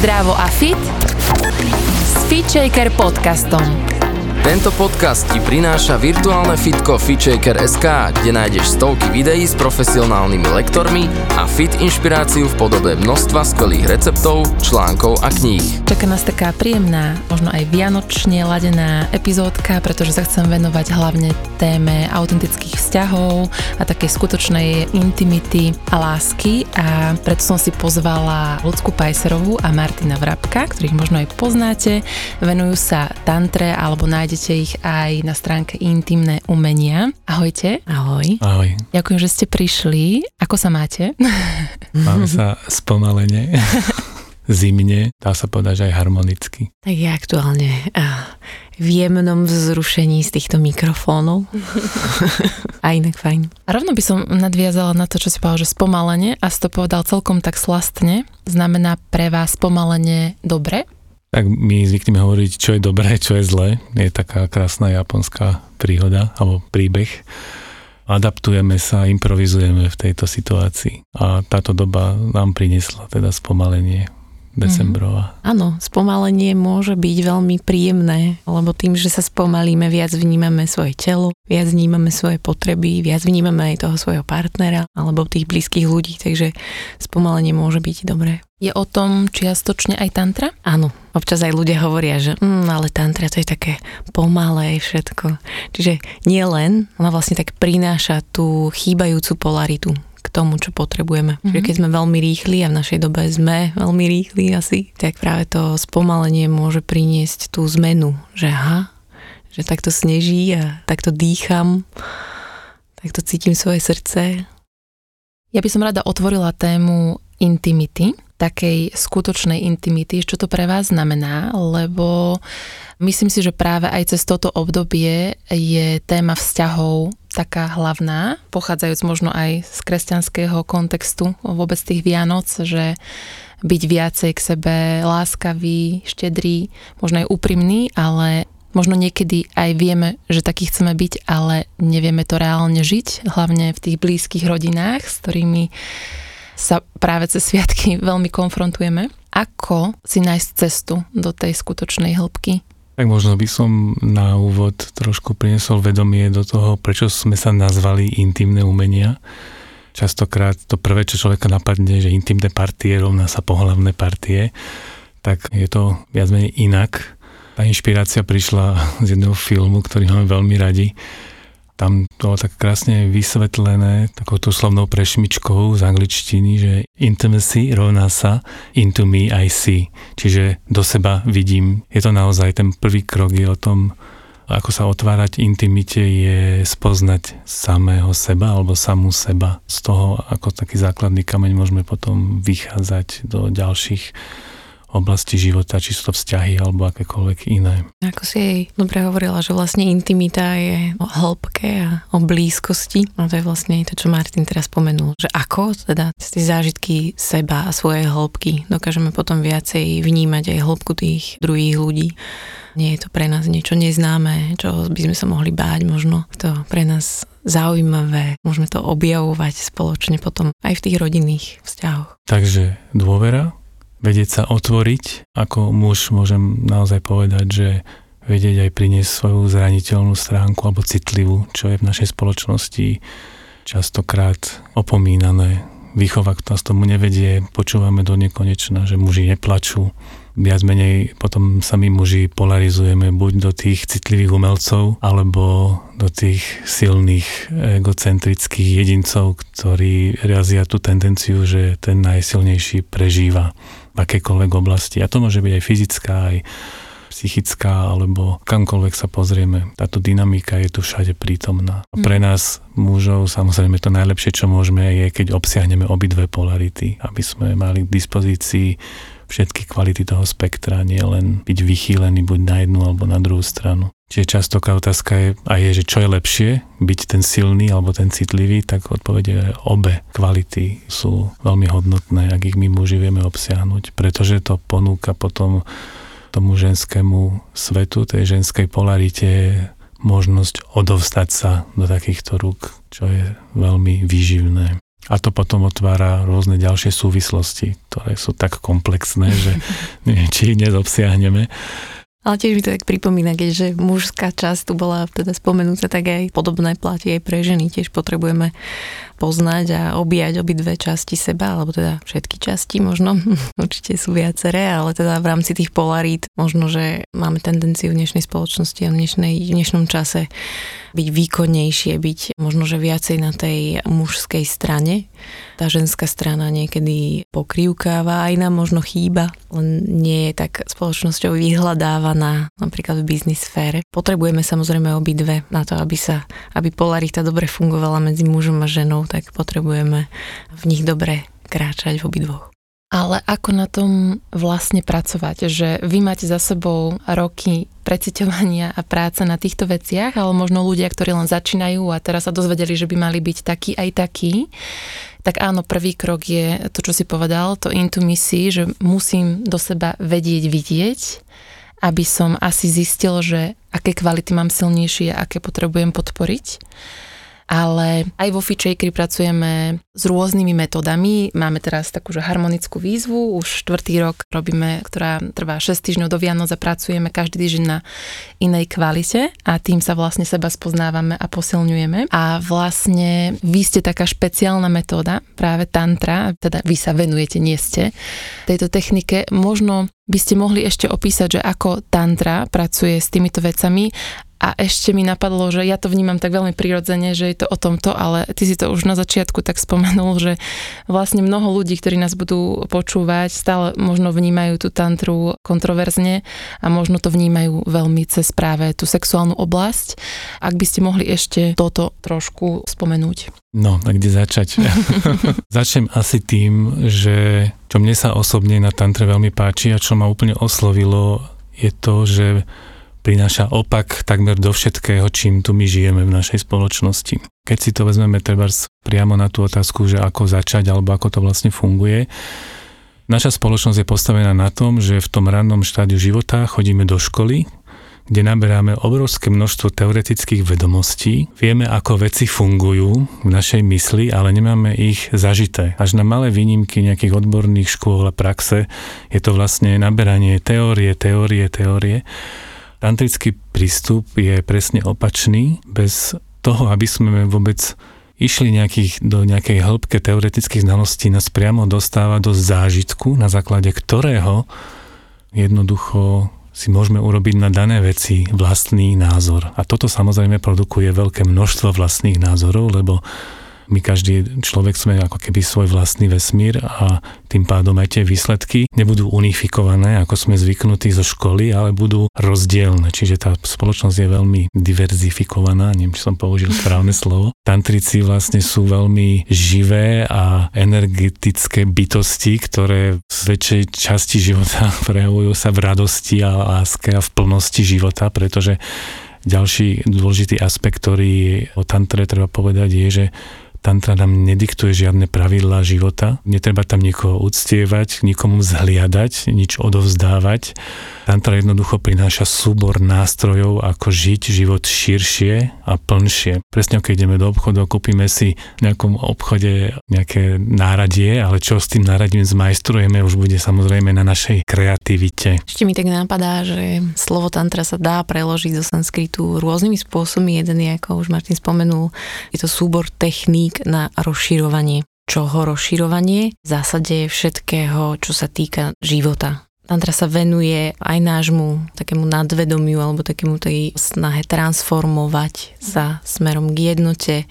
Zdravo a fit s FitShaker podcastom. Tento podcast ti prináša virtuálne fitko FitShaker.sk, kde nájdeš stovky videí s profesionálnymi lektormi a fit inšpiráciu v podobe množstva skvelých receptov, článkov a kníh. Čaká nás taká príjemná, možno aj vianočne ladená epizódka, pretože sa chcem venovať hlavne téme autentických vzťahov a také skutočnej intimity a lásky a preto som si pozvala Lucku Pajserovú a Martina Vrabka, ktorých možno aj poznáte. Venujú sa tantre alebo nájdete nájdete ich aj na stránke Intimné umenia. Ahojte. Ahoj. Ahoj. Ďakujem, že ste prišli. Ako sa máte? Mám sa spomalene, zimne, dá sa povedať, že aj harmonicky. Tak je aktuálne v jemnom vzrušení z týchto mikrofónov. a inak fajn. A rovno by som nadviazala na to, čo si povedal, že spomalenie a si to povedal celkom tak slastne. Znamená pre vás spomalenie dobre? Tak my zvykneme hovoriť, čo je dobré, čo je zlé. Je taká krásna japonská príhoda alebo príbeh. Adaptujeme sa, improvizujeme v tejto situácii. A táto doba nám priniesla teda spomalenie decembrová. Mm. Áno, spomalenie môže byť veľmi príjemné, lebo tým, že sa spomalíme, viac vnímame svoje telo, viac vnímame svoje potreby, viac vnímame aj toho svojho partnera alebo tých blízkych ľudí, takže spomalenie môže byť dobré. Je o tom čiastočne aj tantra? Áno, občas aj ľudia hovoria, že mm, ale tantra to je také pomalé všetko. Čiže nie len, ona vlastne tak prináša tú chýbajúcu polaritu k tomu, čo potrebujeme. Mm-hmm. Čiže keď sme veľmi rýchli a v našej dobe sme veľmi rýchli asi, tak práve to spomalenie môže priniesť tú zmenu, že aha, že takto sneží a takto dýcham, takto cítim svoje srdce. Ja by som rada otvorila tému intimity, takej skutočnej intimity, čo to pre vás znamená, lebo myslím si, že práve aj cez toto obdobie je téma vzťahov taká hlavná, pochádzajúc možno aj z kresťanského kontextu vôbec tých Vianoc, že byť viacej k sebe láskavý, štedrý, možno aj úprimný, ale možno niekedy aj vieme, že taký chceme byť, ale nevieme to reálne žiť, hlavne v tých blízkych rodinách, s ktorými sa práve cez sviatky veľmi konfrontujeme. Ako si nájsť cestu do tej skutočnej hĺbky? Tak možno by som na úvod trošku priniesol vedomie do toho, prečo sme sa nazvali intimné umenia. Častokrát to prvé, čo človeka napadne, že intimné partie rovná sa pohľavné partie, tak je to viac menej inak. Tá inšpirácia prišla z jedného filmu, ktorý máme veľmi radi, tam to bolo tak krásne vysvetlené takouto slovnou prešmičkou z angličtiny, že intimacy rovná sa into me I see, čiže do seba vidím. Je to naozaj ten prvý krok je o tom, ako sa otvárať intimite je spoznať samého seba alebo samú seba. Z toho ako taký základný kameň môžeme potom vychádzať do ďalších oblasti života, či sú to vzťahy alebo akékoľvek iné. Ako si jej dobre hovorila, že vlastne intimita je o hĺbke a o blízkosti. A to je vlastne to, čo Martin teraz spomenul. Že ako teda z tie zážitky seba a svojej hĺbky dokážeme potom viacej vnímať aj hĺbku tých druhých ľudí. Nie je to pre nás niečo neznáme, čo by sme sa mohli báť možno. To pre nás zaujímavé. Môžeme to objavovať spoločne potom aj v tých rodinných vzťahoch. Takže dôvera, vedieť sa otvoriť. Ako muž môžem naozaj povedať, že vedieť aj priniesť svoju zraniteľnú stránku alebo citlivú, čo je v našej spoločnosti častokrát opomínané. Výchova k nás tomu nevedie, počúvame do nekonečna, že muži neplačú. Viac menej potom sa my muži polarizujeme buď do tých citlivých umelcov, alebo do tých silných egocentrických jedincov, ktorí razia tú tendenciu, že ten najsilnejší prežíva akékoľvek oblasti. A to môže byť aj fyzická, aj psychická, alebo kamkoľvek sa pozrieme. Táto dynamika je tu všade prítomná. A pre mm. nás, mužov, samozrejme to najlepšie, čo môžeme, je, keď obsiahneme obidve polarity, aby sme mali k dispozícii všetky kvality toho spektra, nie len byť vychýlený buď na jednu alebo na druhú stranu. Čiže častoká otázka je, a je, že čo je lepšie, byť ten silný alebo ten citlivý, tak odpovede obe kvality sú veľmi hodnotné, ak ich my muži vieme obsiahnuť, pretože to ponúka potom tomu ženskému svetu, tej ženskej polarite možnosť odovstať sa do takýchto rúk, čo je veľmi výživné. A to potom otvára rôzne ďalšie súvislosti, ktoré sú tak komplexné, že neviem, či ich dnes obsiahneme. Ale tiež mi to tak pripomína, keďže mužská časť tu bola teda spomenutá, tak aj podobné platí aj pre ženy. Tiež potrebujeme poznať a objať obidve časti seba, alebo teda všetky časti možno, určite sú viaceré, ale teda v rámci tých polarít možno, že máme tendenciu v dnešnej spoločnosti a v, dnešnej, v dnešnom čase byť výkonnejšie, byť možno, že viacej na tej mužskej strane. Tá ženská strana niekedy pokrývkáva, aj nám možno chýba, len nie je tak spoločnosťou vyhľadávaná, napríklad v biznis sfére. Potrebujeme samozrejme obidve na to, aby sa, aby polarita dobre fungovala medzi mužom a ženou, tak potrebujeme v nich dobre kráčať v obidvoch. Ale ako na tom vlastne pracovať? Že vy máte za sebou roky preciťovania a práce na týchto veciach, ale možno ľudia, ktorí len začínajú a teraz sa dozvedeli, že by mali byť taký aj taký, tak áno, prvý krok je to, čo si povedal, to intumisí, že musím do seba vedieť, vidieť, aby som asi zistil, že aké kvality mám silnejšie a aké potrebujem podporiť ale aj vo FitShakery pracujeme s rôznymi metodami. Máme teraz takú harmonickú výzvu, už štvrtý rok robíme, ktorá trvá 6 týždňov do Vianoc a pracujeme každý týždeň na inej kvalite a tým sa vlastne seba spoznávame a posilňujeme. A vlastne vy ste taká špeciálna metóda, práve tantra, teda vy sa venujete, nie ste tejto technike. Možno by ste mohli ešte opísať, že ako tantra pracuje s týmito vecami a ešte mi napadlo, že ja to vnímam tak veľmi prirodzene, že je to o tomto, ale ty si to už na začiatku tak spomenul, že vlastne mnoho ľudí, ktorí nás budú počúvať, stále možno vnímajú tú tantru kontroverzne a možno to vnímajú veľmi cez práve tú sexuálnu oblasť. Ak by ste mohli ešte toto trošku spomenúť. No, tak kde začať? Začnem asi tým, že čo mne sa osobne na tantre veľmi páči a čo ma úplne oslovilo, je to, že prináša opak takmer do všetkého, čím tu my žijeme v našej spoločnosti. Keď si to vezmeme treba priamo na tú otázku, že ako začať alebo ako to vlastne funguje, naša spoločnosť je postavená na tom, že v tom rannom štádiu života chodíme do školy, kde naberáme obrovské množstvo teoretických vedomostí, vieme, ako veci fungujú v našej mysli, ale nemáme ich zažité. Až na malé výnimky nejakých odborných škôl a praxe je to vlastne naberanie teórie, teórie, teórie Tantrický prístup je presne opačný, bez toho, aby sme vôbec išli nejakých, do nejakej hĺbke teoretických znalostí, nás priamo dostáva do zážitku, na základe ktorého jednoducho si môžeme urobiť na dané veci vlastný názor. A toto samozrejme produkuje veľké množstvo vlastných názorov, lebo my každý človek sme ako keby svoj vlastný vesmír a tým pádom aj tie výsledky nebudú unifikované, ako sme zvyknutí zo školy, ale budú rozdielne. Čiže tá spoločnosť je veľmi diverzifikovaná, neviem, či som použil správne slovo. Tantrici vlastne sú veľmi živé a energetické bytosti, ktoré z väčšej časti života prejavujú sa v radosti a láske a v plnosti života, pretože ďalší dôležitý aspekt, ktorý o tantre treba povedať, je, že Tantra nám nediktuje žiadne pravidlá života, netreba tam nikoho uctievať, nikomu zhliadať, nič odovzdávať. Tantra jednoducho prináša súbor nástrojov, ako žiť život širšie a plnšie. Presne keď ideme do obchodu, kúpime si v nejakom obchode nejaké náradie, ale čo s tým náradím zmajstrujeme, už bude samozrejme na našej kreativite. Ešte mi tak napadá, že slovo tantra sa dá preložiť zo sanskritu rôznymi spôsobmi. Jeden je, ako už Martin spomenul, je to súbor techník, rečník na rozširovanie. Čoho rozširovanie? V zásade všetkého, čo sa týka života. Tantra sa venuje aj nášmu takému nadvedomiu alebo takému tej snahe transformovať sa smerom k jednote,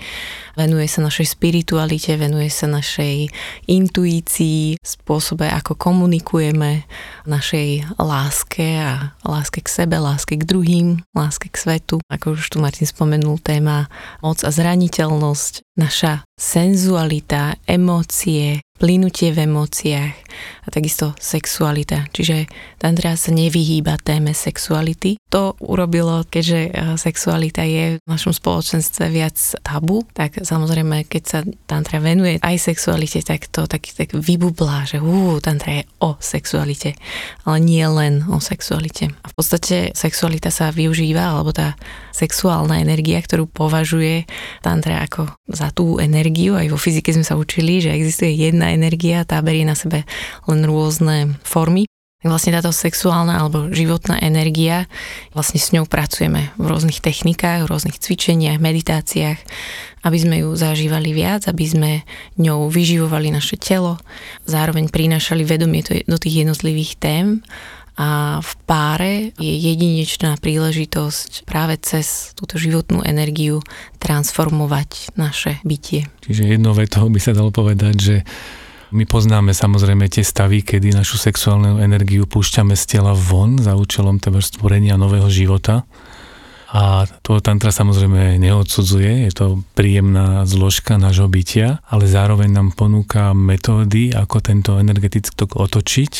venuje sa našej spiritualite, venuje sa našej intuícii, spôsobe, ako komunikujeme, našej láske a láske k sebe, láske k druhým, láske k svetu. Ako už tu Martin spomenul, téma moc a zraniteľnosť, naša senzualita, emócie, plynutie v emóciách a takisto sexualita. Čiže Tantra sa nevyhýba téme sexuality. To urobilo, keďže eh, sexualita je v našom spoločenstve viac tabu, tak samozrejme, keď sa Tantra venuje aj sexualite, tak to tak, tak vybublá, že uh, Tantra je o sexualite, ale nie len o sexualite. A v podstate sexualita sa využíva, alebo tá sexuálna energia, ktorú považuje Tantra ako za tú energiu. Aj vo fyzike sme sa učili, že existuje jedna energia, tá berie na sebe len rôzne formy. Vlastne táto sexuálna alebo životná energia, vlastne s ňou pracujeme v rôznych technikách, v rôznych cvičeniach, meditáciách, aby sme ju zažívali viac, aby sme ňou vyživovali naše telo, zároveň prinášali vedomie do tých jednotlivých tém a v páre je jedinečná príležitosť práve cez túto životnú energiu transformovať naše bytie. Čiže jednou vetou by sa dalo povedať, že my poznáme samozrejme tie stavy, kedy našu sexuálnu energiu púšťame z tela von za účelom teda stvorenia nového života. A to tantra samozrejme neodsudzuje, je to príjemná zložka nášho bytia, ale zároveň nám ponúka metódy, ako tento energetický tok otočiť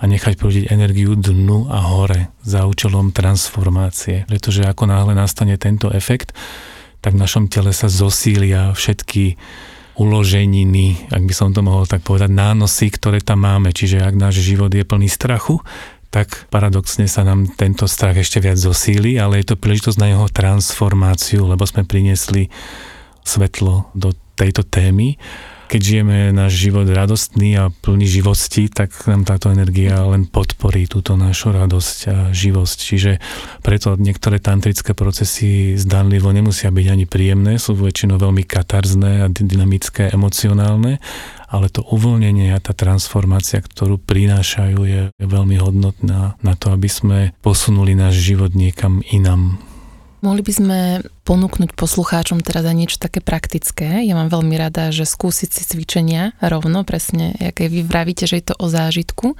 a nechať prúdiť energiu dnu a hore za účelom transformácie. Pretože ako náhle nastane tento efekt, tak v našom tele sa zosília všetky uloženiny, ak by som to mohol tak povedať, nánosy, ktoré tam máme. Čiže ak náš život je plný strachu, tak paradoxne sa nám tento strach ešte viac zosíli, ale je to príležitosť na jeho transformáciu, lebo sme priniesli svetlo do tejto témy keď žijeme náš život radostný a plný živosti, tak nám táto energia len podporí túto našu radosť a živosť. Čiže preto niektoré tantrické procesy zdanlivo nemusia byť ani príjemné, sú väčšinou veľmi katarzné a dynamické, emocionálne, ale to uvoľnenie a tá transformácia, ktorú prinášajú, je veľmi hodnotná na to, aby sme posunuli náš život niekam inam. Mohli by sme ponúknuť poslucháčom teraz aj niečo také praktické. Ja mám veľmi rada, že skúsiť si cvičenia rovno, presne, aké vy vravíte, že je to o zážitku.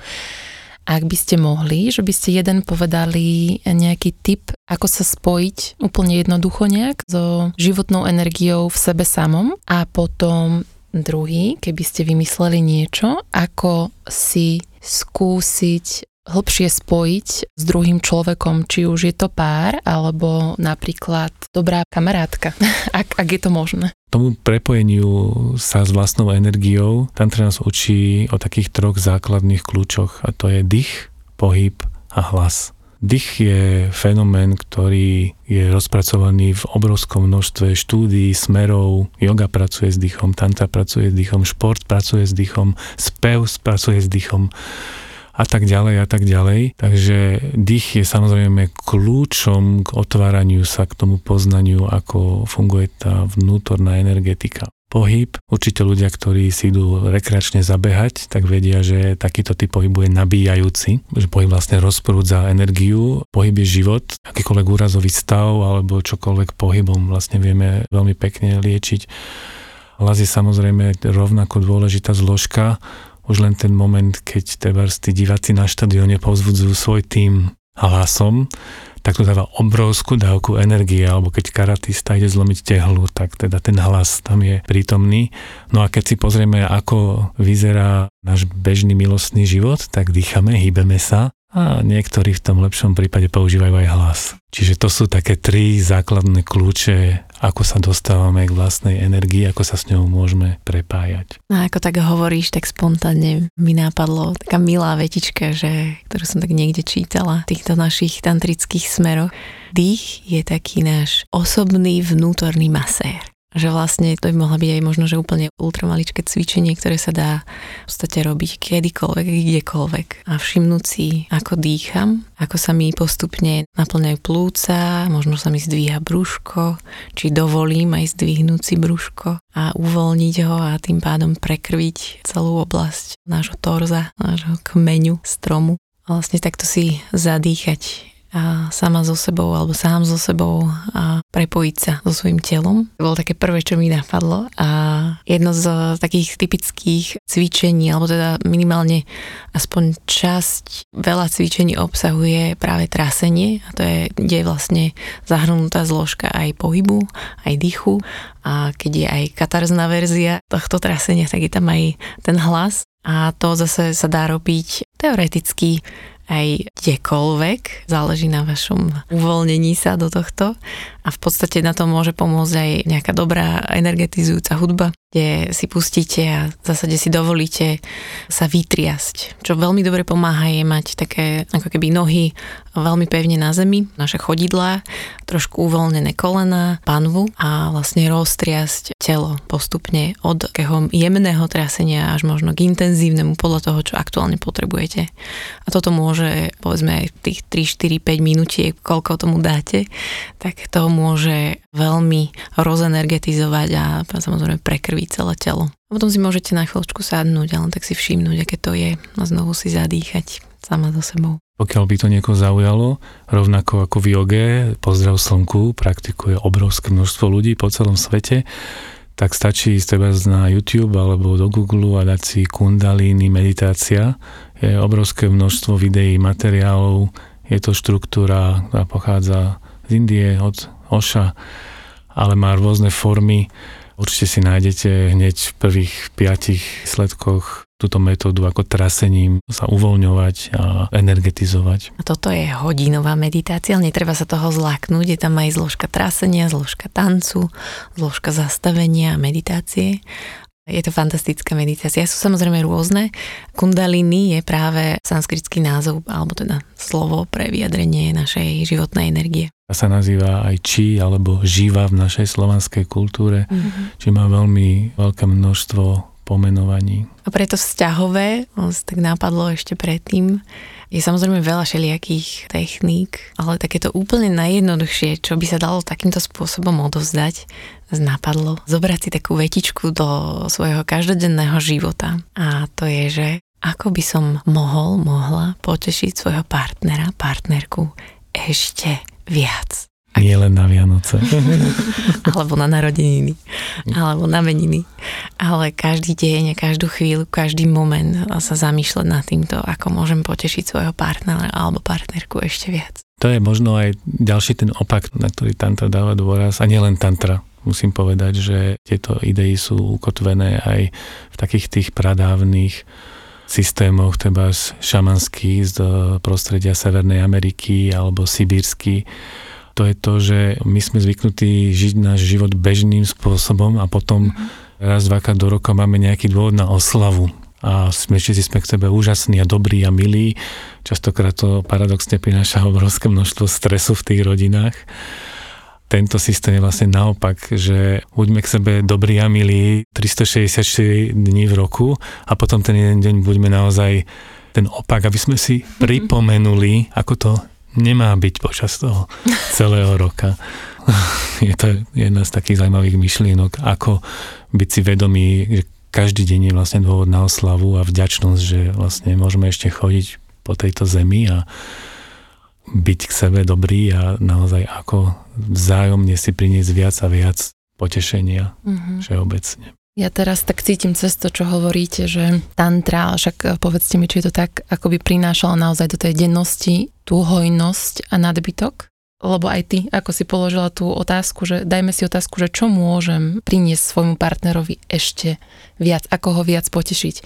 Ak by ste mohli, že by ste jeden povedali nejaký tip, ako sa spojiť úplne jednoducho nejak so životnou energiou v sebe samom a potom druhý, keby ste vymysleli niečo, ako si skúsiť hlbšie spojiť s druhým človekom, či už je to pár, alebo napríklad dobrá kamarátka, ak, ak je to možné. Tomu prepojeniu sa s vlastnou energiou, Tantra nás učí o takých troch základných kľúčoch a to je dých, pohyb a hlas. Dých je fenomén, ktorý je rozpracovaný v obrovskom množstve štúdií, smerov. Yoga pracuje s dýchom, tantra pracuje s dýchom, šport pracuje s dýchom, spev pracuje s dýchom a tak ďalej a tak ďalej. Takže dých je samozrejme kľúčom k otváraniu sa k tomu poznaniu, ako funguje tá vnútorná energetika. Pohyb, určite ľudia, ktorí si idú rekreačne zabehať, tak vedia, že takýto typ pohybu je nabíjajúci, že pohyb vlastne rozprúdza energiu, pohyb je život, akýkoľvek úrazový stav alebo čokoľvek pohybom vlastne vieme veľmi pekne liečiť. Hlas je samozrejme rovnako dôležitá zložka, už len ten moment, keď teda tí diváci na štadióne povzbudzujú svoj tým hlasom, tak to dáva obrovskú dávku energie, alebo keď karatista ide zlomiť tehlu, tak teda ten hlas tam je prítomný. No a keď si pozrieme, ako vyzerá náš bežný milostný život, tak dýchame, hýbeme sa a niektorí v tom lepšom prípade používajú aj hlas. Čiže to sú také tri základné kľúče, ako sa dostávame k vlastnej energii, ako sa s ňou môžeme prepájať. No ako tak hovoríš, tak spontánne mi nápadlo taká milá vetička, že, ktorú som tak niekde čítala v týchto našich tantrických smeroch. Dých je taký náš osobný vnútorný masér že vlastne to by mohla byť aj možno, že úplne ultramaličké cvičenie, ktoré sa dá v podstate robiť kedykoľvek, kdekoľvek. A všimnúť si, ako dýcham, ako sa mi postupne naplňajú plúca, možno sa mi zdvíha brúško, či dovolím aj zdvihnúť si brúško a uvoľniť ho a tým pádom prekrviť celú oblasť nášho torza, nášho kmeňu, stromu. A vlastne takto si zadýchať a sama so sebou alebo sám so sebou a prepojiť sa so svojím telom. To bolo také prvé, čo mi napadlo a jedno z takých typických cvičení, alebo teda minimálne aspoň časť veľa cvičení obsahuje práve trasenie a to je, kde je vlastne zahrnutá zložka aj pohybu, aj dýchu a keď je aj katarzná verzia tohto trasenia, tak je tam aj ten hlas a to zase sa dá robiť teoreticky aj kdekoľvek, záleží na vašom uvoľnení sa do tohto, A v podstate na to môže pomôcť aj nejaká dobrá energetizujúca hudba, kde si pustíte a v zásade si dovolíte sa vytriasť. Čo veľmi dobre pomáha je mať také ako keby nohy veľmi pevne na zemi, naše chodidlá, trošku uvoľnené kolena, panvu a vlastne roztriasť telo postupne od takého jemného trasenia až možno k intenzívnemu podľa toho, čo aktuálne potrebujete. A toto môže, povedzme aj tých 3, 4, 5 minútiek, koľko tomu dáte, tak to môže veľmi rozenergetizovať a samozrejme prekrviť celé telo. A potom si môžete na chvíľočku sadnúť a len tak si všimnúť, aké to je a znovu si zadýchať sama so sebou. Pokiaľ by to niekoho zaujalo, rovnako ako v joge, pozdrav slnku, praktikuje obrovské množstvo ľudí po celom svete, tak stačí ísť treba na YouTube alebo do Google a dať si kundalíny, meditácia. Je obrovské množstvo videí, materiálov, je to štruktúra, ktorá pochádza z Indie, od Oša, ale má rôzne formy Určite si nájdete hneď v prvých piatich sledkoch túto metódu ako trasením sa uvoľňovať a energetizovať. A toto je hodinová meditácia, ale netreba sa toho zláknúť, je tam aj zložka trasenia, zložka tancu, zložka zastavenia a meditácie. Je to fantastická meditácia. Sú samozrejme rôzne. Kundalini je práve sanskritský názov, alebo teda slovo pre vyjadrenie našej životnej energie sa nazýva aj či alebo živa v našej slovanskej kultúre, mm-hmm. či má veľmi veľké množstvo pomenovaní. A preto vzťahové, tak nápadlo ešte predtým, je samozrejme veľa všelijakých techník, ale takéto úplne najjednoduchšie, čo by sa dalo takýmto spôsobom odovzdať, napadlo zobrať si takú vetičku do svojho každodenného života. A to je, že ako by som mohol, mohla potešiť svojho partnera, partnerku ešte viac. Nie len na Vianoce. alebo na narodeniny, alebo na meniny. Ale každý deň, každú chvíľu, každý moment sa zamýšľať nad týmto, ako môžem potešiť svojho partnera alebo partnerku ešte viac. To je možno aj ďalší ten opak, na ktorý tantra dáva dôraz. A nielen tantra. Musím povedať, že tieto idei sú ukotvené aj v takých tých pradávnych systémoch, teda šamanský z prostredia Severnej Ameriky alebo sibírsky. To je to, že my sme zvyknutí žiť náš život bežným spôsobom a potom mm-hmm. raz, dvakrát do roka máme nejaký dôvod na oslavu a sme všetci sme k sebe úžasní a dobrí a milí. Častokrát to paradoxne prináša obrovské množstvo stresu v tých rodinách tento systém je vlastne naopak, že buďme k sebe dobrí a milí 364 dní v roku a potom ten jeden deň buďme naozaj ten opak, aby sme si mhm. pripomenuli, ako to nemá byť počas toho celého roka. Je to jedna z takých zaujímavých myšlienok, ako byť si vedomý, že každý deň je vlastne dôvod na oslavu a vďačnosť, že vlastne môžeme ešte chodiť po tejto zemi a byť k sebe dobrý a naozaj ako vzájomne si priniesť viac a viac potešenia mm-hmm. všeobecne. Ja teraz tak cítim cez to, čo hovoríte, že tantra, však eh, povedzte mi, či je to tak, ako by prinášala naozaj do tej dennosti tú hojnosť a nadbytok? Lebo aj ty, ako si položila tú otázku, že dajme si otázku, že čo môžem priniesť svojmu partnerovi ešte viac, ako ho viac potešiť.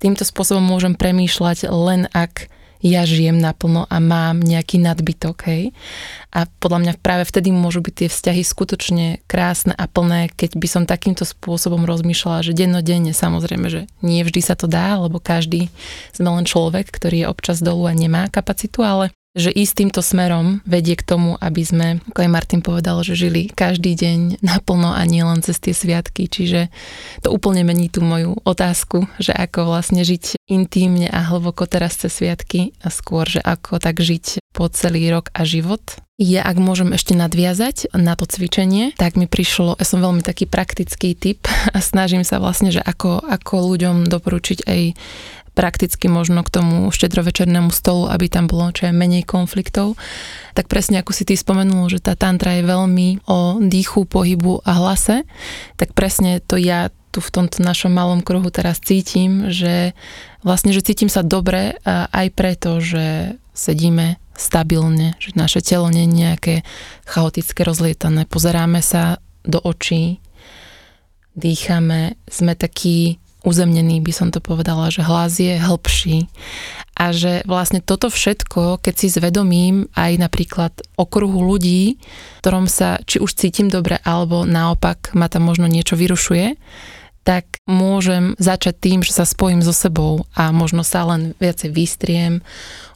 Týmto spôsobom môžem premýšľať len ak ja žijem naplno a mám nejaký nadbytok, hej. A podľa mňa práve vtedy môžu byť tie vzťahy skutočne krásne a plné, keď by som takýmto spôsobom rozmýšľala, že dennodenne samozrejme, že nie vždy sa to dá, lebo každý sme len človek, ktorý je občas dolu a nemá kapacitu, ale že ísť týmto smerom vedie k tomu, aby sme, ako aj Martin povedal, že žili každý deň naplno a nie len cez tie sviatky. Čiže to úplne mení tú moju otázku, že ako vlastne žiť intímne a hlboko teraz cez sviatky a skôr, že ako tak žiť po celý rok a život. Ja, ak môžem ešte nadviazať na to cvičenie, tak mi prišlo, ja som veľmi taký praktický typ a snažím sa vlastne, že ako, ako ľuďom doporučiť aj prakticky možno k tomu štedrovečernému stolu, aby tam bolo čo menej konfliktov. Tak presne ako si ty spomenul, že tá tantra je veľmi o dýchu, pohybu a hlase, tak presne to ja tu v tomto našom malom kruhu teraz cítim, že vlastne, že cítim sa dobre aj preto, že sedíme stabilne, že naše telo nie je nejaké chaotické, rozlietané. Pozeráme sa do očí, dýchame, sme takí uzemnený, by som to povedala, že hlas je hĺbší. A že vlastne toto všetko, keď si zvedomím aj napríklad okruhu ľudí, ktorom sa či už cítim dobre, alebo naopak ma tam možno niečo vyrušuje, tak môžem začať tým, že sa spojím so sebou a možno sa len viacej vystriem,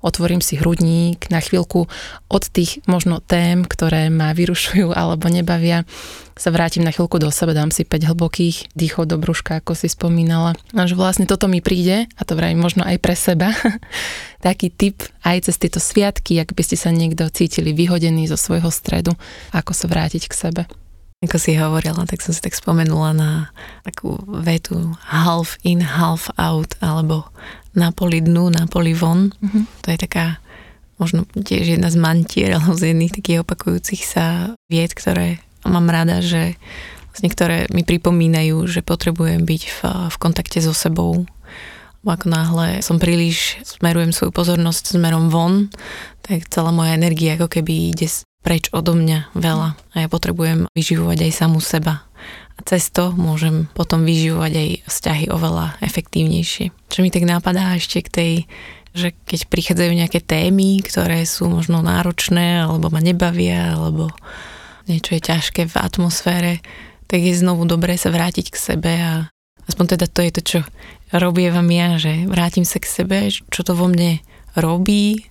otvorím si hrudník na chvíľku od tých možno tém, ktoré ma vyrušujú alebo nebavia, sa vrátim na chvíľku do seba, dám si 5 hlbokých dýchov do brúška, ako si spomínala. A že vlastne toto mi príde, a to vravím možno aj pre seba, taký tip aj cez tieto sviatky, ak by ste sa niekto cítili vyhodený zo svojho stredu, ako sa vrátiť k sebe. Ako si hovorila, tak som si tak spomenula na takú vetu half in, half out, alebo na poli dnu, na poli von. Mm-hmm. To je taká možno tiež jedna z mantier, alebo z jedných takých opakujúcich sa vied, ktoré mám rada, že vlastne ktoré mi pripomínajú, že potrebujem byť v, v kontakte so sebou. Ako náhle som príliš, smerujem svoju pozornosť smerom von, tak celá moja energia ako keby ide preč odo mňa veľa a ja potrebujem vyživovať aj samú seba. A cez to môžem potom vyživovať aj vzťahy oveľa efektívnejšie. Čo mi tak napadá ešte k tej, že keď prichádzajú nejaké témy, ktoré sú možno náročné, alebo ma nebavia, alebo niečo je ťažké v atmosfére, tak je znovu dobré sa vrátiť k sebe a aspoň teda to je to, čo robievam ja, že vrátim sa k sebe, čo to vo mne robí,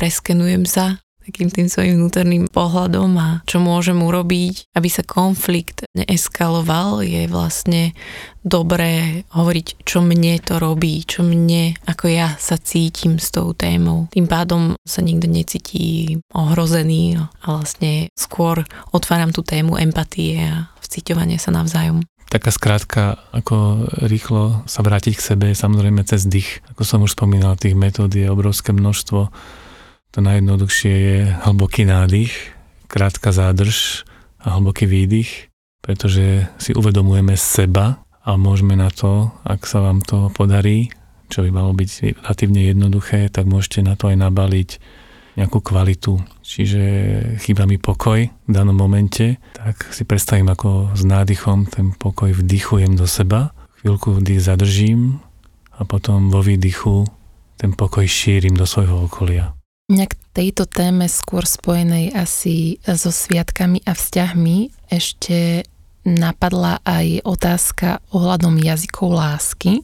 preskenujem sa takým tým svojim vnútorným pohľadom a čo môžem urobiť, aby sa konflikt neeskaloval, je vlastne dobré hovoriť, čo mne to robí, čo mne, ako ja sa cítim s tou témou. Tým pádom sa nikto necíti ohrozený a vlastne skôr otváram tú tému empatie a vciťovania sa navzájom. Taká skrátka, ako rýchlo sa vrátiť k sebe, samozrejme cez dých. Ako som už spomínal, tých metód je obrovské množstvo to najjednoduchšie je hlboký nádych, krátka zádrž a hlboký výdych, pretože si uvedomujeme seba a môžeme na to, ak sa vám to podarí, čo by malo byť relatívne jednoduché, tak môžete na to aj nabaliť nejakú kvalitu. Čiže chýba mi pokoj v danom momente, tak si predstavím, ako s nádychom ten pokoj vdychujem do seba, chvíľku vdych zadržím a potom vo výdychu ten pokoj šírim do svojho okolia. Mňa k tejto téme skôr spojenej asi so sviatkami a vzťahmi ešte napadla aj otázka ohľadom jazykov lásky.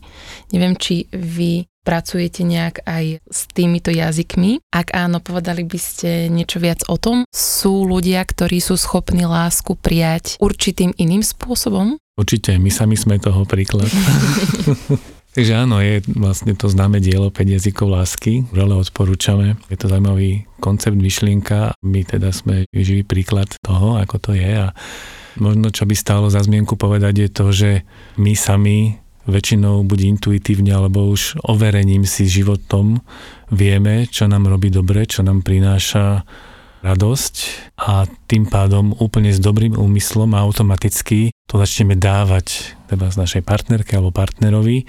Neviem, či vy pracujete nejak aj s týmito jazykmi. Ak áno, povedali by ste niečo viac o tom? Sú ľudia, ktorí sú schopní lásku prijať určitým iným spôsobom? Určite, my sami sme toho príklad. Takže áno, je vlastne to známe dielo 5 jazykov lásky, veľa odporúčame. Je to zaujímavý koncept, myšlienka. My teda sme živý príklad toho, ako to je a možno čo by stálo za zmienku povedať je to, že my sami väčšinou buď intuitívne alebo už overením si životom vieme, čo nám robí dobre, čo nám prináša radosť a tým pádom úplne s dobrým úmyslom a automaticky to začneme dávať teda z našej partnerke alebo partnerovi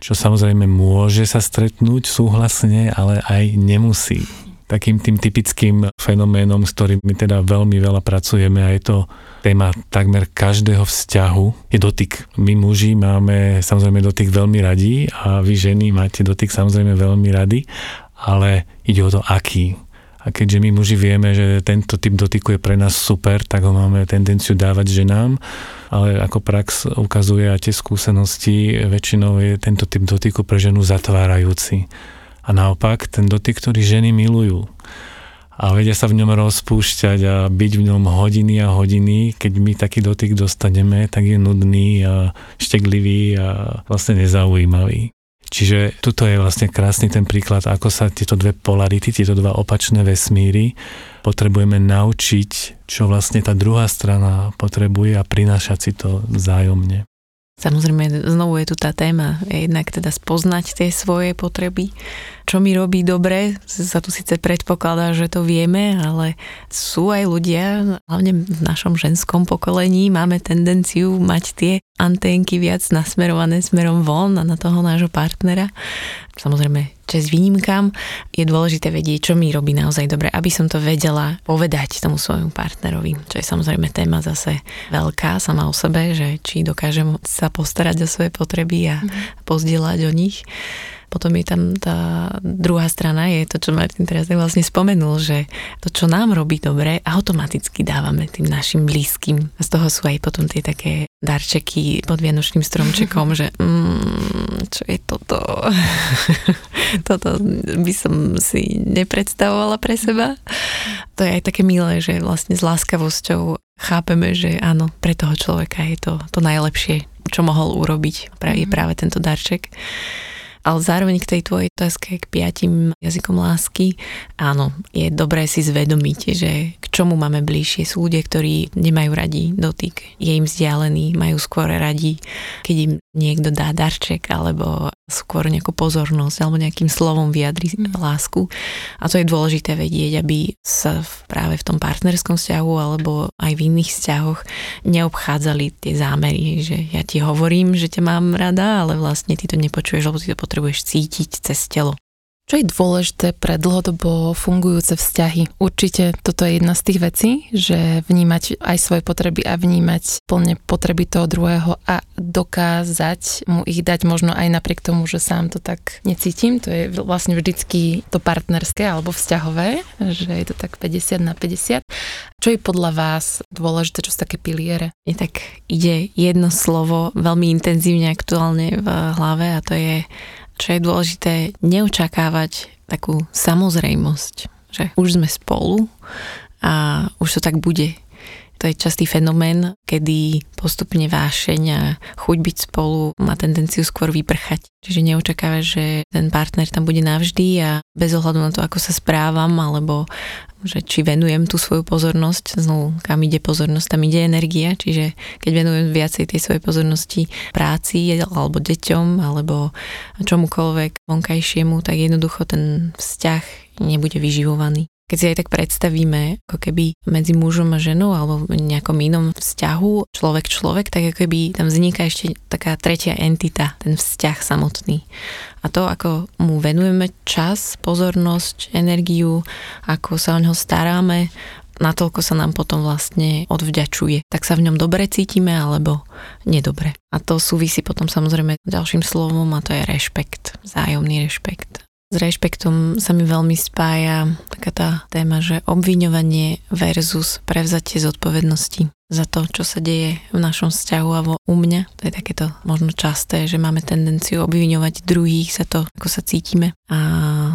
čo samozrejme môže sa stretnúť súhlasne, ale aj nemusí. Takým tým typickým fenoménom, s ktorým my teda veľmi veľa pracujeme a je to téma takmer každého vzťahu, je dotyk. My muži máme samozrejme dotyk veľmi radi a vy ženy máte dotyk samozrejme veľmi radi, ale ide o to, aký a keďže my muži vieme, že tento typ dotyku je pre nás super, tak ho máme tendenciu dávať ženám, ale ako prax ukazuje a tie skúsenosti, väčšinou je tento typ dotyku pre ženu zatvárajúci. A naopak, ten dotyk, ktorý ženy milujú a vedia sa v ňom rozpúšťať a byť v ňom hodiny a hodiny, keď my taký dotyk dostaneme, tak je nudný a šteklivý a vlastne nezaujímavý. Čiže tuto je vlastne krásny ten príklad, ako sa tieto dve polarity, tieto dva opačné vesmíry potrebujeme naučiť, čo vlastne tá druhá strana potrebuje a prinášať si to vzájomne. Samozrejme, znovu je tu tá téma, jednak teda spoznať tie svoje potreby, čo mi robí dobre, sa tu síce predpokladá, že to vieme, ale sú aj ľudia, hlavne v našom ženskom pokolení, máme tendenciu mať tie anténky viac nasmerované smerom von a na toho nášho partnera. Samozrejme, čas výnimkám, je dôležité vedieť, čo mi robí naozaj dobre, aby som to vedela povedať tomu svojmu partnerovi, čo je samozrejme téma zase veľká sama o sebe, že či dokážem sa postarať o svoje potreby a mm. pozdieľať o nich. Potom je tam tá druhá strana, je to, čo Martin teraz vlastne spomenul, že to, čo nám robí dobre, automaticky dávame tým našim blízkym. A z toho sú aj potom tie také darčeky pod vianočným stromčekom, že mm, čo je toto? toto by som si nepredstavovala pre seba. To je aj také milé, že vlastne s láskavosťou chápeme, že áno, pre toho človeka je to to najlepšie, čo mohol urobiť. Je mhm. práve tento darček. Ale zároveň k tej tvojej otázke k piatim jazykom lásky, áno, je dobré si zvedomiť, že k čomu máme bližšie. Sú ľudia, ktorí nemajú radi dotyk, je im vzdialený, majú skôr radi, keď im niekto dá darček alebo skôr nejakú pozornosť alebo nejakým slovom vyjadri mm. lásku. A to je dôležité vedieť, aby sa v, práve v tom partnerskom vzťahu alebo aj v iných vzťahoch neobchádzali tie zámery, že ja ti hovorím, že ťa mám rada, ale vlastne ty to nepočuješ, lebo ty to potrebuješ cítiť cez telo. Čo je dôležité pre dlhodobo fungujúce vzťahy? Určite toto je jedna z tých vecí, že vnímať aj svoje potreby a vnímať plne potreby toho druhého a dokázať mu ich dať možno aj napriek tomu, že sám to tak necítim. To je vlastne vždycky to partnerské alebo vzťahové, že je to tak 50 na 50. Čo je podľa vás dôležité, čo sú také piliere? Je tak ide jedno slovo veľmi intenzívne aktuálne v hlave a to je čo je dôležité, neočakávať takú samozrejmosť, že už sme spolu a už to tak bude. To je častý fenomén, kedy postupne vášeň a chuť byť spolu má tendenciu skôr vyprchať. Čiže neočakáva, že ten partner tam bude navždy a bez ohľadu na to, ako sa správam, alebo že či venujem tú svoju pozornosť, znovu kam ide pozornosť, tam ide energia, čiže keď venujem viacej tej svojej pozornosti práci alebo deťom alebo čomukoľvek vonkajšiemu, tak jednoducho ten vzťah nebude vyživovaný keď si aj tak predstavíme, ako keby medzi mužom a ženou alebo v nejakom inom vzťahu človek človek, tak ako keby tam vzniká ešte taká tretia entita, ten vzťah samotný. A to, ako mu venujeme čas, pozornosť, energiu, ako sa o neho staráme, natoľko sa nám potom vlastne odvďačuje. Tak sa v ňom dobre cítime alebo nedobre. A to súvisí potom samozrejme ďalším slovom a to je rešpekt, vzájomný rešpekt. S rešpektom sa mi veľmi spája taká tá téma, že obviňovanie versus prevzatie zodpovednosti za to, čo sa deje v našom vzťahu alebo u mňa. To je takéto možno časté, že máme tendenciu obviňovať druhých za to, ako sa cítime a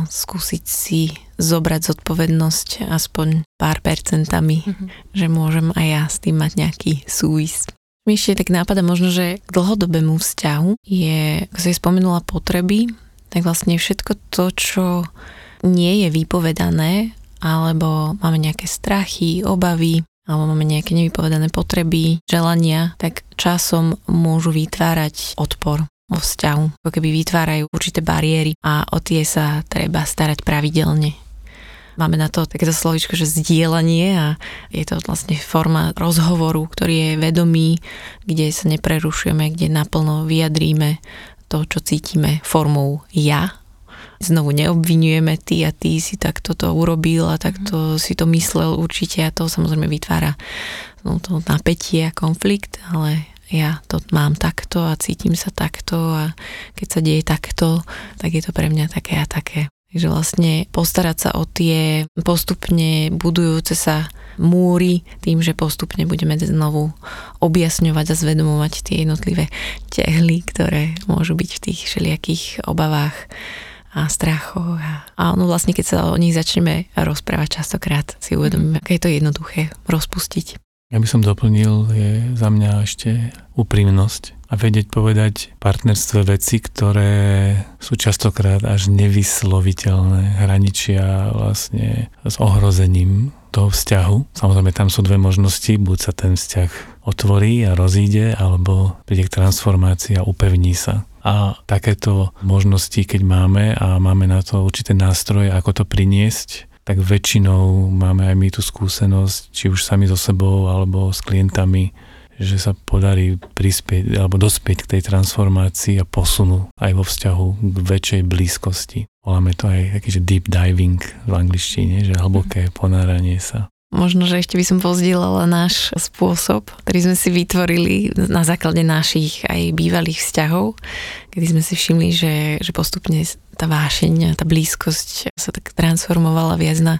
skúsiť si zobrať zodpovednosť aspoň pár percentami, mm-hmm. že môžem aj ja s tým mať nejaký súvis. Mi ešte tak nápada možno, že k dlhodobému vzťahu je, ako si spomenula, potreby, tak vlastne všetko to, čo nie je vypovedané, alebo máme nejaké strachy, obavy, alebo máme nejaké nevypovedané potreby, želania, tak časom môžu vytvárať odpor vo vzťahu. Ako keby vytvárajú určité bariéry a o tie sa treba starať pravidelne. Máme na to takéto slovičko, že zdieľanie a je to vlastne forma rozhovoru, ktorý je vedomý, kde sa neprerušujeme, kde naplno vyjadríme to, čo cítime formou ja. Znovu neobvinujeme ty a ty si takto to urobil a takto si to myslel určite a to samozrejme vytvára no, to napätie a konflikt, ale ja to mám takto a cítim sa takto a keď sa deje takto, tak je to pre mňa také a také. Takže vlastne postarať sa o tie postupne budujúce sa múry tým, že postupne budeme znovu objasňovať a zvedomovať tie jednotlivé tehly, ktoré môžu byť v tých všelijakých obavách a strachoch. A, ono vlastne, keď sa o nich začneme rozprávať častokrát, si uvedomíme, aké je to jednoduché rozpustiť. Ja by som doplnil, je za mňa ešte úprimnosť a vedieť povedať partnerstve veci, ktoré sú častokrát až nevysloviteľné, hraničia vlastne s ohrozením toho vzťahu. Samozrejme, tam sú dve možnosti, buď sa ten vzťah otvorí a rozíde, alebo príde k transformácii a upevní sa. A takéto možnosti, keď máme a máme na to určité nástroje, ako to priniesť, tak väčšinou máme aj my tú skúsenosť, či už sami so sebou alebo s klientami, že sa podarí prispieť alebo dospieť k tej transformácii a posunu aj vo vzťahu k väčšej blízkosti. Voláme to aj taký, že deep diving v angličtine, že hlboké ponáranie sa. Možno, že ešte by som pozdielala náš spôsob, ktorý sme si vytvorili na základe našich aj bývalých vzťahov, kedy sme si všimli, že, že postupne tá vášeň tá blízkosť sa tak transformovala viac na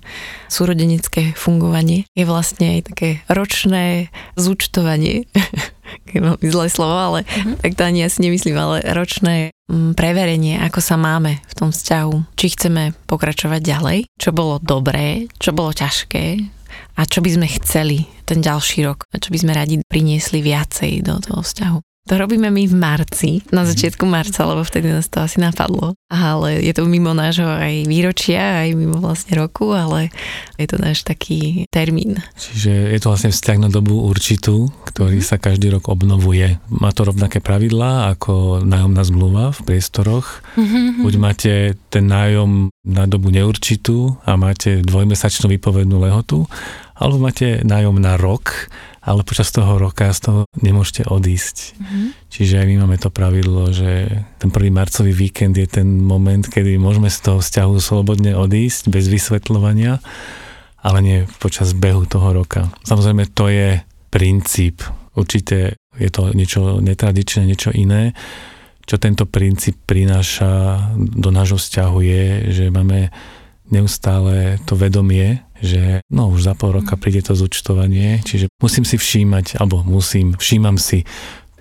súrodenecké fungovanie. Je vlastne aj také ročné zúčtovanie, mám zlé slovo, ale mm-hmm. tak to ani asi nemyslím, ale ročné mm, preverenie, ako sa máme v tom vzťahu. Či chceme pokračovať ďalej, čo bolo dobré, čo bolo ťažké, a čo by sme chceli ten ďalší rok a čo by sme radi priniesli viacej do toho vzťahu. To robíme my v marci, na začiatku marca, lebo vtedy nás to asi napadlo. Ale je to mimo nášho aj výročia, aj mimo vlastne roku, ale je to náš taký termín. Čiže je to vlastne vzťah na dobu určitú, ktorý mhm. sa každý rok obnovuje. Má to rovnaké pravidlá ako nájomná zmluva v priestoroch. Mm-hmm. Buď máte ten nájom na dobu neurčitú a máte dvojmesačnú výpovednú lehotu, alebo máte nájom na rok ale počas toho roka z toho nemôžete odísť. Mm-hmm. Čiže aj my máme to pravidlo, že ten prvý marcový víkend je ten moment, kedy môžeme z toho vzťahu slobodne odísť bez vysvetľovania, ale nie počas behu toho roka. Samozrejme to je princíp. Určite je to niečo netradičné, niečo iné. Čo tento princíp prináša do nášho vzťahu je, že máme neustále to vedomie, že no už za pol roka príde to zúčtovanie, čiže musím si všímať, alebo musím, všímam si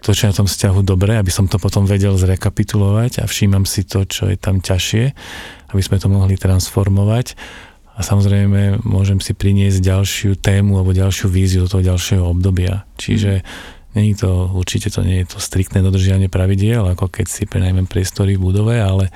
to, čo je na tom vzťahu dobré, aby som to potom vedel zrekapitulovať a všímam si to, čo je tam ťažšie, aby sme to mohli transformovať a samozrejme môžem si priniesť ďalšiu tému alebo ďalšiu víziu do toho ďalšieho obdobia. Čiže není to, určite to nie je to striktné dodržiavanie pravidiel, ako keď si prenajmem priestory v budove, ale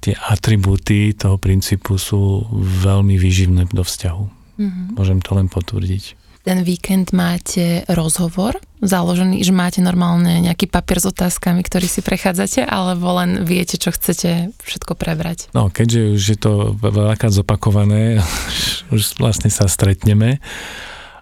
tie atribúty toho princípu sú veľmi výživné do vzťahu. Mm-hmm. Môžem to len potvrdiť. Ten víkend máte rozhovor založený, že máte normálne nejaký papier s otázkami, ktorý si prechádzate, alebo len viete, čo chcete všetko prebrať? No, keďže už je to veľakrát zopakované, už vlastne sa stretneme,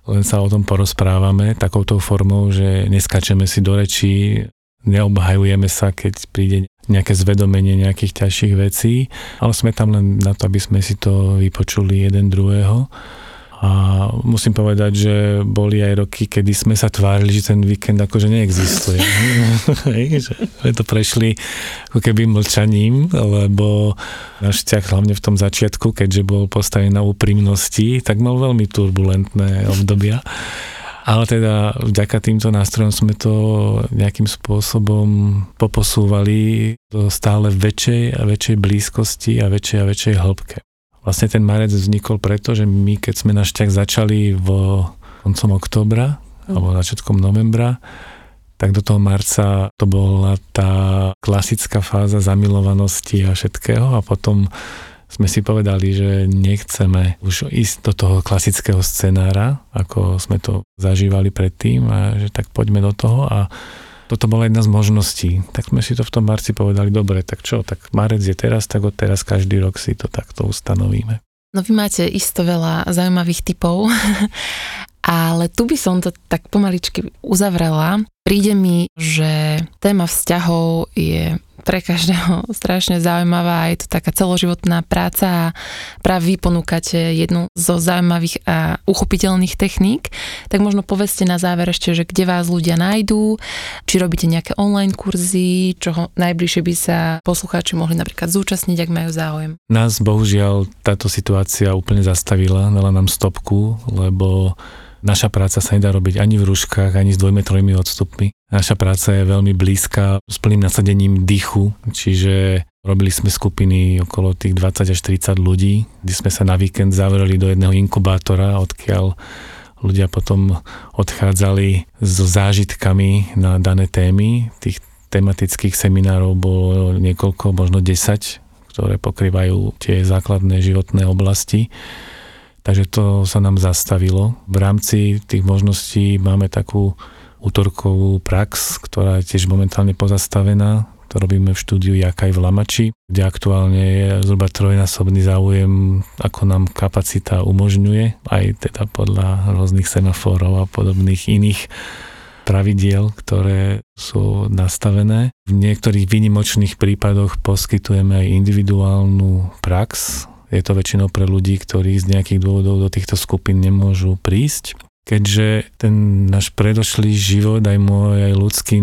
len sa o tom porozprávame takouto formou, že neskačeme si do rečí, neobhajujeme sa, keď príde nejaké zvedomenie nejakých ťažších vecí, ale sme tam len na to, aby sme si to vypočuli jeden druhého. A musím povedať, že boli aj roky, kedy sme sa tvárili, že ten víkend akože neexistuje. že sme to prešli ako keby mlčaním, lebo náš vzťah hlavne v tom začiatku, keďže bol postavený na úprimnosti, tak mal veľmi turbulentné obdobia. Ale teda vďaka týmto nástrojom sme to nejakým spôsobom poposúvali do stále väčšej a väčšej blízkosti a väčšej a väčšej hĺbke. Vlastne ten marec vznikol preto, že my keď sme náš vzťah začali v koncom oktobra alebo začiatkom novembra, tak do toho marca to bola tá klasická fáza zamilovanosti a všetkého a potom sme si povedali, že nechceme už ísť do toho klasického scenára, ako sme to zažívali predtým a že tak poďme do toho a toto bola jedna z možností. Tak sme si to v tom marci povedali, dobre, tak čo, tak marec je teraz, tak od teraz každý rok si to takto ustanovíme. No vy máte isto veľa zaujímavých typov, ale tu by som to tak pomaličky uzavrela. Príde mi, že téma vzťahov je pre každého strašne zaujímavá, je to taká celoživotná práca a práve vy ponúkate jednu zo zaujímavých a uchopiteľných techník, tak možno povedzte na záver ešte, že kde vás ľudia nájdú, či robíte nejaké online kurzy, čo najbližšie by sa poslucháči mohli napríklad zúčastniť, ak majú záujem. Nás bohužiaľ táto situácia úplne zastavila, dala nám stopku, lebo Naša práca sa nedá robiť ani v rúškach, ani s dvojmetrovými odstupmi. Naša práca je veľmi blízka s plným nasadením dýchu, čiže robili sme skupiny okolo tých 20 až 30 ľudí, kde sme sa na víkend zavreli do jedného inkubátora, odkiaľ ľudia potom odchádzali so zážitkami na dané témy. Tých tematických seminárov bolo niekoľko, možno 10, ktoré pokrývajú tie základné životné oblasti. Takže to sa nám zastavilo. V rámci tých možností máme takú útorkovú prax, ktorá je tiež momentálne pozastavená. To robíme v štúdiu Jakaj v Lamači, kde aktuálne je zhruba trojnásobný záujem, ako nám kapacita umožňuje, aj teda podľa rôznych semaforov a podobných iných pravidiel, ktoré sú nastavené. V niektorých výnimočných prípadoch poskytujeme aj individuálnu prax. Je to väčšinou pre ľudí, ktorí z nejakých dôvodov do týchto skupín nemôžu prísť. Keďže ten náš predošlý život, aj môj, aj ľudský,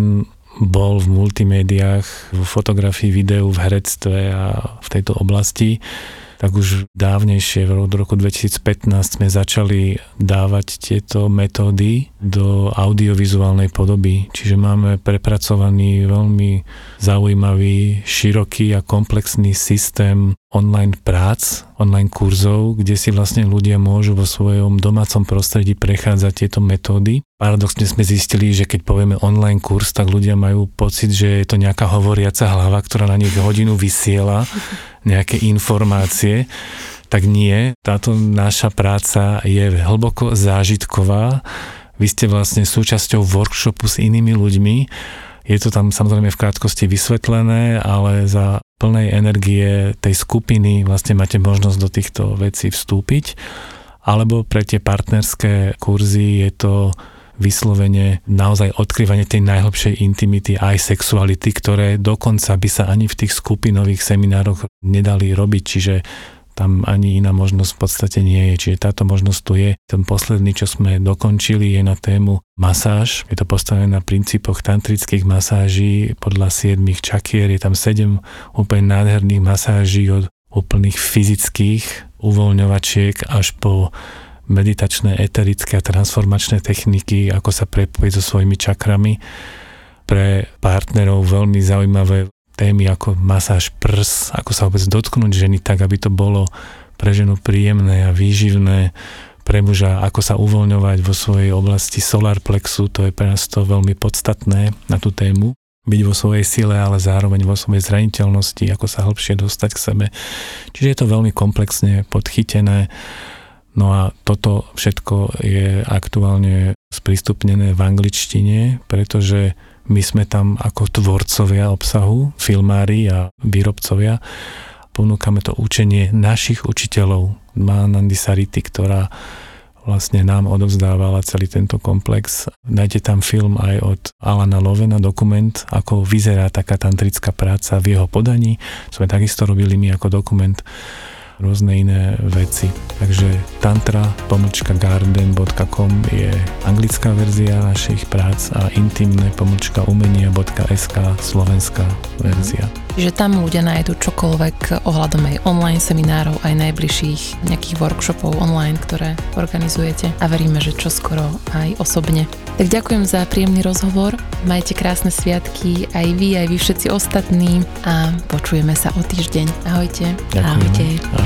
bol v multimédiách, v fotografii, videu, v herectve a v tejto oblasti, tak už dávnejšie, v roku 2015 sme začali dávať tieto metódy do audiovizuálnej podoby. Čiže máme prepracovaný veľmi zaujímavý, široký a komplexný systém online prác, online kurzov, kde si vlastne ľudia môžu vo svojom domácom prostredí prechádzať tieto metódy. Paradoxne sme zistili, že keď povieme online kurz, tak ľudia majú pocit, že je to nejaká hovoriaca hlava, ktorá na nich hodinu vysiela nejaké informácie, tak nie. Táto naša práca je hlboko zážitková. Vy ste vlastne súčasťou workshopu s inými ľuďmi. Je to tam samozrejme v krátkosti vysvetlené, ale za plnej energie tej skupiny vlastne máte možnosť do týchto vecí vstúpiť. Alebo pre tie partnerské kurzy je to vyslovene naozaj odkrývanie tej najhlbšej intimity aj sexuality, ktoré dokonca by sa ani v tých skupinových seminároch nedali robiť, čiže tam ani iná možnosť v podstate nie je. Čiže táto možnosť tu je. Ten posledný, čo sme dokončili, je na tému masáž. Je to postavené na princípoch tantrických masáží podľa siedmých čakier. Je tam sedem úplne nádherných masáží od úplných fyzických uvoľňovačiek až po meditačné, eterické a transformačné techniky, ako sa prepojiť so svojimi čakrami. Pre partnerov veľmi zaujímavé témy ako masáž prs, ako sa vôbec dotknúť ženy tak, aby to bolo pre ženu príjemné a výživné, pre muža, ako sa uvoľňovať vo svojej oblasti solar plexu, to je pre nás to veľmi podstatné na tú tému byť vo svojej sile, ale zároveň vo svojej zraniteľnosti, ako sa hĺbšie dostať k sebe. Čiže je to veľmi komplexne podchytené No a toto všetko je aktuálne sprístupnené v angličtine, pretože my sme tam ako tvorcovia obsahu, filmári a výrobcovia. Ponúkame to učenie našich učiteľov. Má Nandi ktorá vlastne nám odovzdávala celý tento komplex. Nájde tam film aj od Alana Lovena, dokument, ako vyzerá taká tantrická práca v jeho podaní. Sme takisto robili my ako dokument rôzne iné veci. Takže tantra.garden.com je anglická verzia našich prác a intimné pomlčka umenia.sk slovenská verzia. Že tam ľudia nájdu čokoľvek ohľadom aj online seminárov, aj najbližších nejakých workshopov online, ktoré organizujete a veríme, že čoskoro aj osobne. Tak ďakujem za príjemný rozhovor, majte krásne sviatky aj vy, aj vy všetci ostatní a počujeme sa o týždeň. Ahojte. Ďakujem. Ahojte.